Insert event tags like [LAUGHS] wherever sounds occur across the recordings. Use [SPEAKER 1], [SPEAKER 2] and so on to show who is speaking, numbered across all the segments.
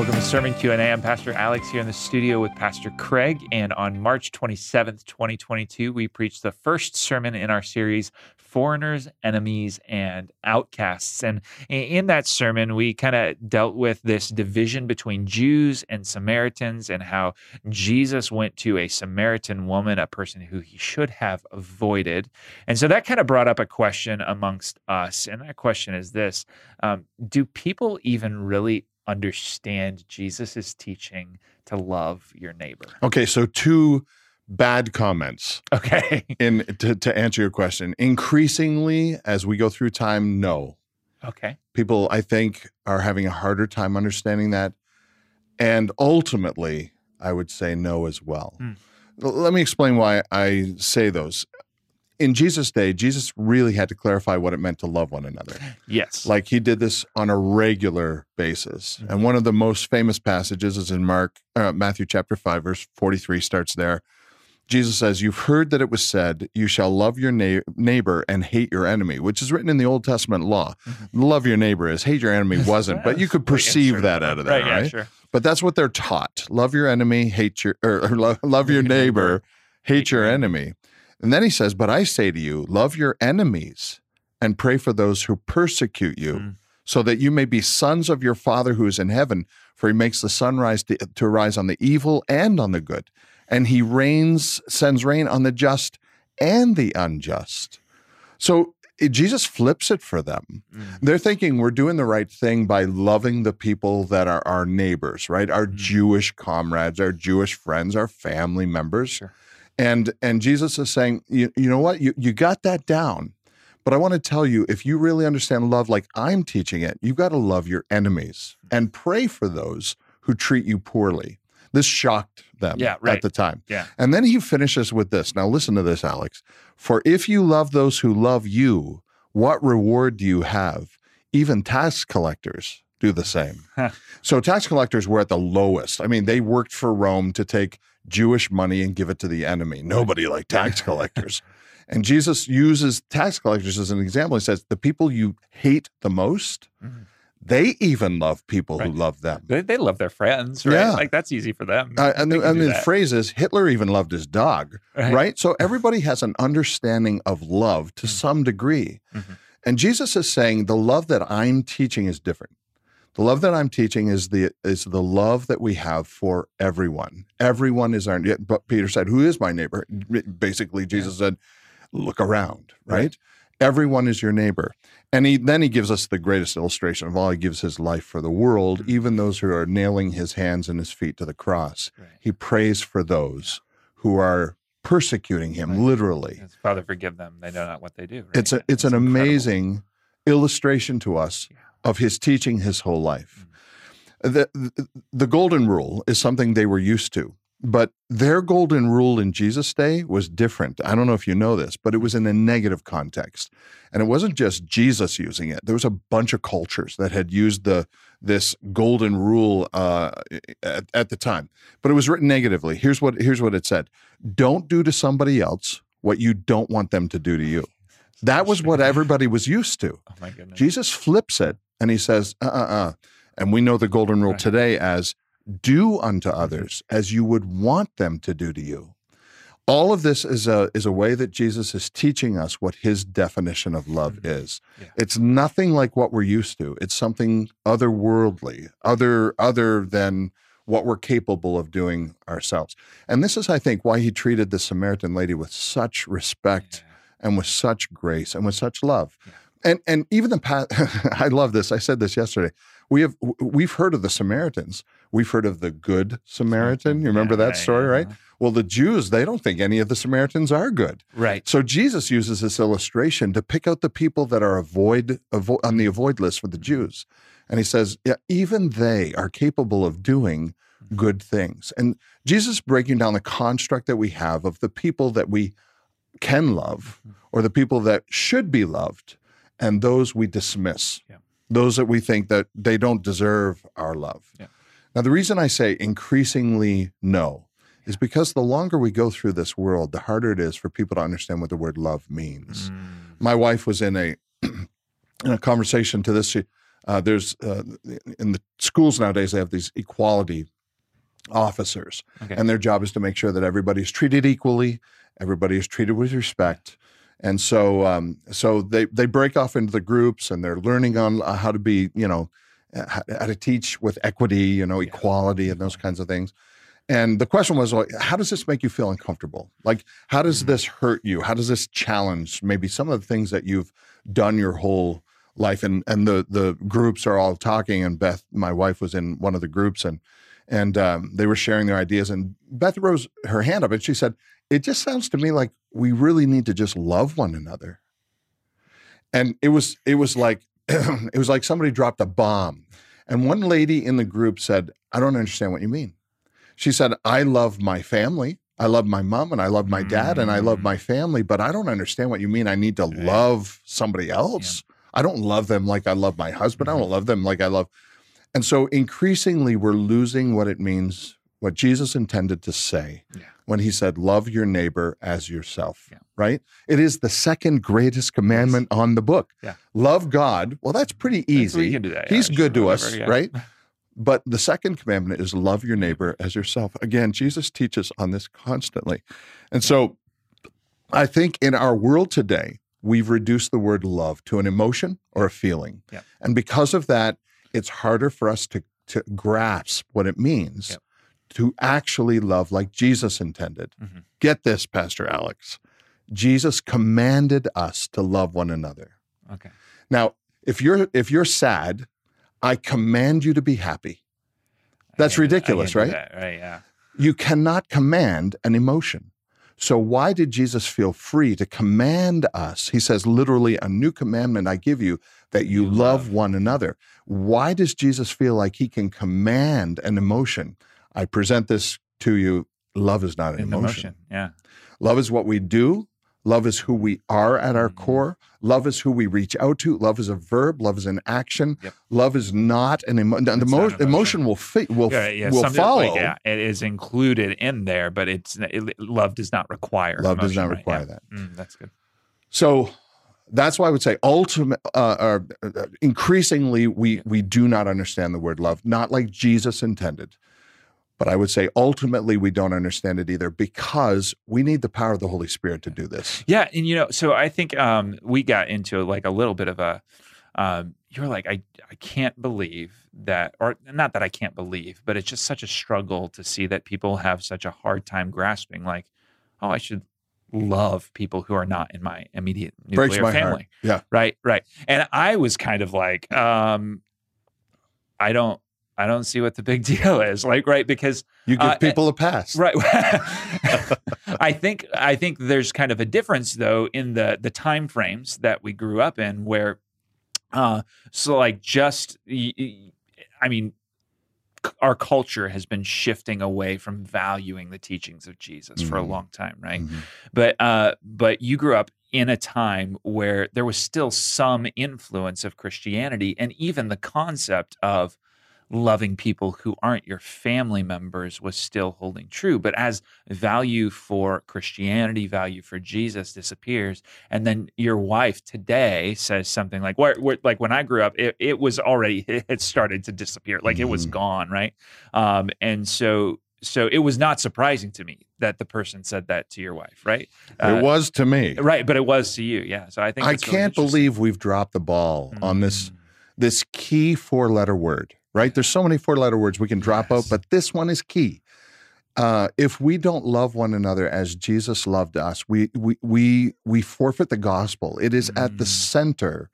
[SPEAKER 1] Welcome to Sermon Q&A. I'm Pastor Alex here in the studio with Pastor Craig. And on March 27th, 2022, we preached the first sermon in our series, Foreigners, Enemies, and Outcasts. And in that sermon, we kind of dealt with this division between Jews and Samaritans and how Jesus went to a Samaritan woman, a person who he should have avoided. And so that kind of brought up a question amongst us. And that question is this um, Do people even really understand Jesus' teaching to love your neighbor.
[SPEAKER 2] Okay, so two bad comments.
[SPEAKER 1] Okay. [LAUGHS]
[SPEAKER 2] in to, to answer your question. Increasingly as we go through time, no.
[SPEAKER 1] Okay.
[SPEAKER 2] People I think are having a harder time understanding that. And ultimately, I would say no as well. Hmm. Let me explain why I say those in Jesus' day, Jesus really had to clarify what it meant to love one another.
[SPEAKER 1] Yes.
[SPEAKER 2] Like he did this on a regular basis. Mm-hmm. And one of the most famous passages is in Mark, uh, Matthew chapter 5, verse 43 starts there. Jesus says, You've heard that it was said, You shall love your na- neighbor and hate your enemy, which is written in the Old Testament law. Mm-hmm. Love your neighbor is hate your enemy wasn't, but you could [LAUGHS] perceive that out of that, right? right?
[SPEAKER 1] Yeah, sure.
[SPEAKER 2] But that's what they're taught. Love your enemy, hate your, or, or love, love your neighbor, hate your enemy. And then he says, But I say to you, love your enemies and pray for those who persecute you, mm. so that you may be sons of your Father who is in heaven. For he makes the sun rise to, to rise on the evil and on the good. And he rains, sends rain on the just and the unjust. So Jesus flips it for them. Mm. They're thinking we're doing the right thing by loving the people that are our neighbors, right? Our mm. Jewish comrades, our Jewish friends, our family members. Sure. And and Jesus is saying, you, you know what? You you got that down. But I want to tell you, if you really understand love like I'm teaching it, you've got to love your enemies hmm. and pray for those who treat you poorly. This shocked them
[SPEAKER 1] yeah, right.
[SPEAKER 2] at the time.
[SPEAKER 1] Yeah.
[SPEAKER 2] And then he finishes with this. Now listen to this, Alex. For if you love those who love you, what reward do you have? Even tax collectors do the same. [LAUGHS] so tax collectors were at the lowest. I mean, they worked for Rome to take Jewish money and give it to the enemy. Nobody like tax collectors. [LAUGHS] and Jesus uses tax collectors as an example. He says, the people you hate the most, mm-hmm. they even love people right. who love them.
[SPEAKER 1] They, they, love their friends, right? Yeah. Like that's easy for them.
[SPEAKER 2] Uh, and the, and the phrase is Hitler even loved his dog, right? right? So [LAUGHS] everybody has an understanding of love to mm-hmm. some degree. Mm-hmm. And Jesus is saying the love that I'm teaching is different. The love that I'm teaching is the is the love that we have for everyone. Everyone is our. But Peter said, "Who is my neighbor?" Basically, Jesus yeah. said, "Look around." Right? right? Everyone is your neighbor. And he then he gives us the greatest illustration of all. He gives his life for the world, mm-hmm. even those who are nailing his hands and his feet to the cross. Right. He prays for those who are persecuting him, right. literally.
[SPEAKER 1] Father, forgive them; they know not what they do.
[SPEAKER 2] It's a it's, it's an incredible. amazing illustration to us yeah of his teaching his whole life. The, the golden rule is something they were used to, but their golden rule in Jesus' day was different. I don't know if you know this, but it was in a negative context. And it wasn't just Jesus using it. There was a bunch of cultures that had used the this golden rule uh, at, at the time, but it was written negatively. Here's what here's what it said: Don't do to somebody else what you don't want them to do to you. That was what everybody was used to.
[SPEAKER 1] Oh my goodness.
[SPEAKER 2] Jesus flips it and he says, uh uh uh. And we know the golden rule right. today as do unto mm-hmm. others as you would want them to do to you. All of this is a is a way that Jesus is teaching us what his definition of love mm-hmm. is. Yeah. It's nothing like what we're used to. It's something otherworldly, other other than what we're capable of doing ourselves. And this is, I think, why he treated the Samaritan lady with such respect yeah. and with such grace and with such love. Yeah. And and even the past, [LAUGHS] I love this. I said this yesterday. We have we've heard of the Samaritans. We've heard of the good Samaritan. Mm-hmm. You remember yeah, that story, yeah, right? Well, the Jews, they don't think any of the Samaritans are good.
[SPEAKER 1] Right.
[SPEAKER 2] So Jesus uses this illustration to pick out the people that are avoid, avoid on the avoid list for the mm-hmm. Jews. And he says, yeah, even they are capable of doing mm-hmm. good things. And Jesus breaking down the construct that we have of the people that we can love mm-hmm. or the people that should be loved and those we dismiss. Yeah. Those that we think that they don't deserve our love. Yeah. Now, the reason I say increasingly no is because the longer we go through this world, the harder it is for people to understand what the word love means. Mm. My wife was in a [CLEARS THROAT] in a conversation to this. Uh, there's uh, in the schools nowadays they have these equality officers,
[SPEAKER 1] Okay.
[SPEAKER 2] and their job is to make sure that everybody is treated equally, everybody is treated with respect. And so, um, so they they break off into the groups, and they're learning on uh, how to be, you know, uh, how, how to teach with equity, you know,
[SPEAKER 1] Yeah.
[SPEAKER 2] equality, and those kinds of things. And the question was, like, how does this make you feel uncomfortable? Like, how does
[SPEAKER 1] Mhm.
[SPEAKER 2] this hurt you? How does this challenge maybe some of the things that you've done your whole life? And and the the groups are all talking, and Beth, my wife, was in one of the groups, and and um, they were sharing their ideas. And Beth rose her hand up, and she said, "It just sounds to me like we really need to just love one another." And it was it was like [CLEARS THROAT] it was like somebody dropped a bomb. And one lady in the group said, "I don't understand what you mean." She said, "I love my family. I love my mom and I love my dad and I love
[SPEAKER 1] Mm.
[SPEAKER 2] my family, but I don't understand what you mean I need to love somebody else. I don't love them like I love my husband. I don't love them like I love." And so increasingly we're losing what it means what Jesus intended to say
[SPEAKER 1] Yeah.
[SPEAKER 2] when he said, Love your neighbor as yourself,
[SPEAKER 1] Yeah.
[SPEAKER 2] right? It is the second greatest commandment on the book.
[SPEAKER 1] Yeah.
[SPEAKER 2] Love God. Well, that's pretty
[SPEAKER 1] we
[SPEAKER 2] easy.
[SPEAKER 1] can do that, yeah,
[SPEAKER 2] He's good to
[SPEAKER 1] whatever,
[SPEAKER 2] us, right? But the second commandment is love your neighbor as yourself. Again, Jesus teaches on this constantly. And so I think in our world today, we've reduced the word love to an emotion or a feeling. And because of that, it's harder for us to, to grasp what it means
[SPEAKER 1] Yep.
[SPEAKER 2] to actually love like Jesus intended.
[SPEAKER 1] Mhm.
[SPEAKER 2] Get this, Pastor Alex. Jesus commanded us to love one another.
[SPEAKER 1] Okay.
[SPEAKER 2] Now, if you're if you're sad, I command you to be happy. That's
[SPEAKER 1] I can- I
[SPEAKER 2] ridiculous, right?
[SPEAKER 1] that, Right. Yeah.
[SPEAKER 2] You cannot command an emotion. So why did Jesus feel free to command us? He says literally a new commandment I give you that you love one another. Why does Jesus feel like he can command an emotion? I present this to you. Love is not an
[SPEAKER 1] In
[SPEAKER 2] emotion.
[SPEAKER 1] emotion. Yeah.
[SPEAKER 2] Love is what we do. Love is who we are at our
[SPEAKER 1] Mhm.
[SPEAKER 2] core. Love is who we reach out to. Love is a verb. Love is an action.
[SPEAKER 1] Yep.
[SPEAKER 2] Love is not an emo- the mo-
[SPEAKER 1] not emotion.
[SPEAKER 2] emotion. will fit will
[SPEAKER 1] Yeah, yeah,
[SPEAKER 2] will
[SPEAKER 1] something
[SPEAKER 2] follow.
[SPEAKER 1] Like, yeah, it is included in there, but it's it, love does not require.
[SPEAKER 2] Love does
[SPEAKER 1] emotion,
[SPEAKER 2] not
[SPEAKER 1] right?
[SPEAKER 2] require
[SPEAKER 1] Yeah.
[SPEAKER 2] that.
[SPEAKER 1] Mm, that's good.
[SPEAKER 2] So that's why I would say ultimate uh, or, uh, increasingly we we do not understand the word love, not like Jesus intended. But I would say ultimately we don't understand it either because we need the power of the Holy Spirit to do this.
[SPEAKER 1] Yeah, and you know, so I think um, we got into like a little bit of a. Um, you're like, I I can't believe that, or not that I can't believe, but it's just such a struggle to see that people have such a hard time grasping. Like, oh, I should love people who are not in my immediate nuclear
[SPEAKER 2] Breaks my
[SPEAKER 1] family.
[SPEAKER 2] heart. Yeah.
[SPEAKER 1] Right, right. And I was kind of like, um, I don't, I don't see what the big [LAUGHS] deal is. Like, right, because
[SPEAKER 2] You give
[SPEAKER 1] Uh,
[SPEAKER 2] people a pass.
[SPEAKER 1] Right. [LAUGHS] [LAUGHS] I think I think there's kind of a difference though in the the time frames that we grew up in where uh so like just I mean our culture has been shifting away from valuing the teachings of Jesus for a
[SPEAKER 2] Mhm.
[SPEAKER 1] long time, right?
[SPEAKER 2] Mhm.
[SPEAKER 1] But uh but you grew up in a time where there was still some influence of Christianity and even the concept of loving people who aren't your family members was still holding true. But as value for Christianity, value for Jesus disappears, and then your wife today says something like, "Where, where like when I grew up, it, it was already [LAUGHS] it started to disappear, like it was
[SPEAKER 2] Mhm.
[SPEAKER 1] gone, right?" Um, and so, so it was not surprising to me that the person said that to your wife, right? Uh,
[SPEAKER 2] it was to me.
[SPEAKER 1] right, but it was to you, yeah. So I think
[SPEAKER 2] I can't
[SPEAKER 1] interesting.
[SPEAKER 2] believe we've dropped the ball on this
[SPEAKER 1] Mm.
[SPEAKER 2] this key four letter word, right? There's so many four letter words we can drop out, but this one is key. Uh, if we don't love one another as Jesus loved us, we we we we forfeit the gospel. It is at the
[SPEAKER 1] Mm.
[SPEAKER 2] center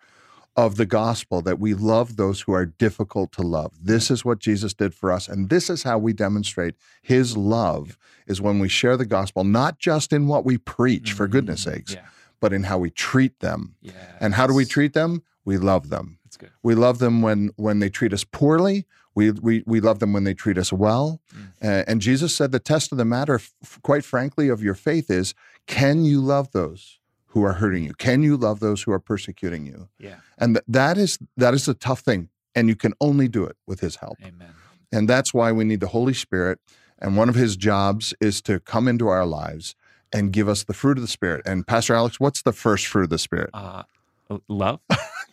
[SPEAKER 2] of the gospel that we love those who are difficult to love. This is what Jesus did for us, and this is how we demonstrate His love. Is when we share the gospel, not just in what we preach, for goodness
[SPEAKER 1] Mm,
[SPEAKER 2] sakes,
[SPEAKER 1] yeah,
[SPEAKER 2] but in how we treat them.
[SPEAKER 1] yeah.
[SPEAKER 2] And how do we treat them? We love them.
[SPEAKER 1] That's good.
[SPEAKER 2] We love them when when they treat us poorly. We we, we love them when they treat us well.
[SPEAKER 1] Mm.
[SPEAKER 2] Uh, and Jesus said the test of the matter, f- quite frankly, of your faith is can you love those who are hurting you? Can you love those who are persecuting you?
[SPEAKER 1] Yeah,
[SPEAKER 2] And th- that is that is a tough thing, and you can only do it with His help.
[SPEAKER 1] amen.
[SPEAKER 2] And that's why we need the Holy Spirit. And one of His jobs is to come into our lives and give us the fruit of the Spirit. And Pastor Alex, what's the first fruit of the Spirit?
[SPEAKER 1] Uh, love. [LAUGHS]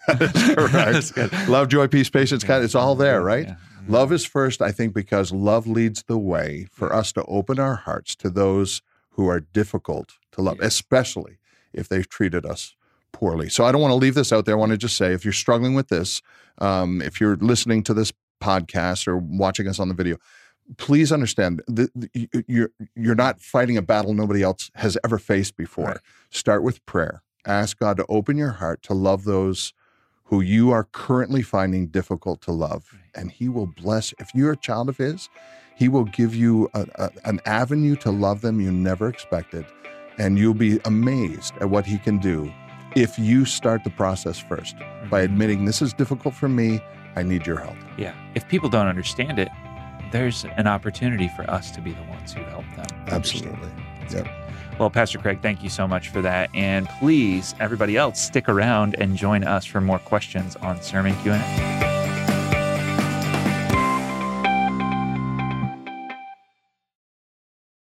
[SPEAKER 2] That's correct. [LAUGHS] Love, joy, peace, patience, kind it's all there, right?
[SPEAKER 1] Yeah.
[SPEAKER 2] Love is first, I think, because love leads the way for us to open our hearts to those who are difficult to love,
[SPEAKER 1] Yes.
[SPEAKER 2] especially if they've treated us poorly. So I don't want to leave this out there. I want to just say if you're struggling with this, um, if you're listening to this podcast or watching us on the video, please understand that you're you're not fighting a battle nobody else has ever faced before.
[SPEAKER 1] Right.
[SPEAKER 2] Start with prayer. Ask God to open your heart to love those who you are currently finding difficult to love, and He will bless. If you're a child of His, He will give you a, a- an avenue to love them you never expected, and you'll be amazed at what He can do if you start the process first by
[SPEAKER 1] Mhm.
[SPEAKER 2] admitting this is difficult for me. I need your help.
[SPEAKER 1] Yeah. If people don't understand it, there's an opportunity for us to be the ones who help them.
[SPEAKER 2] Absolutely. Yep.
[SPEAKER 1] Well, Pastor Craig, thank you so much for that. And please, everybody else, stick around and join us for more questions on Sermon Q&A.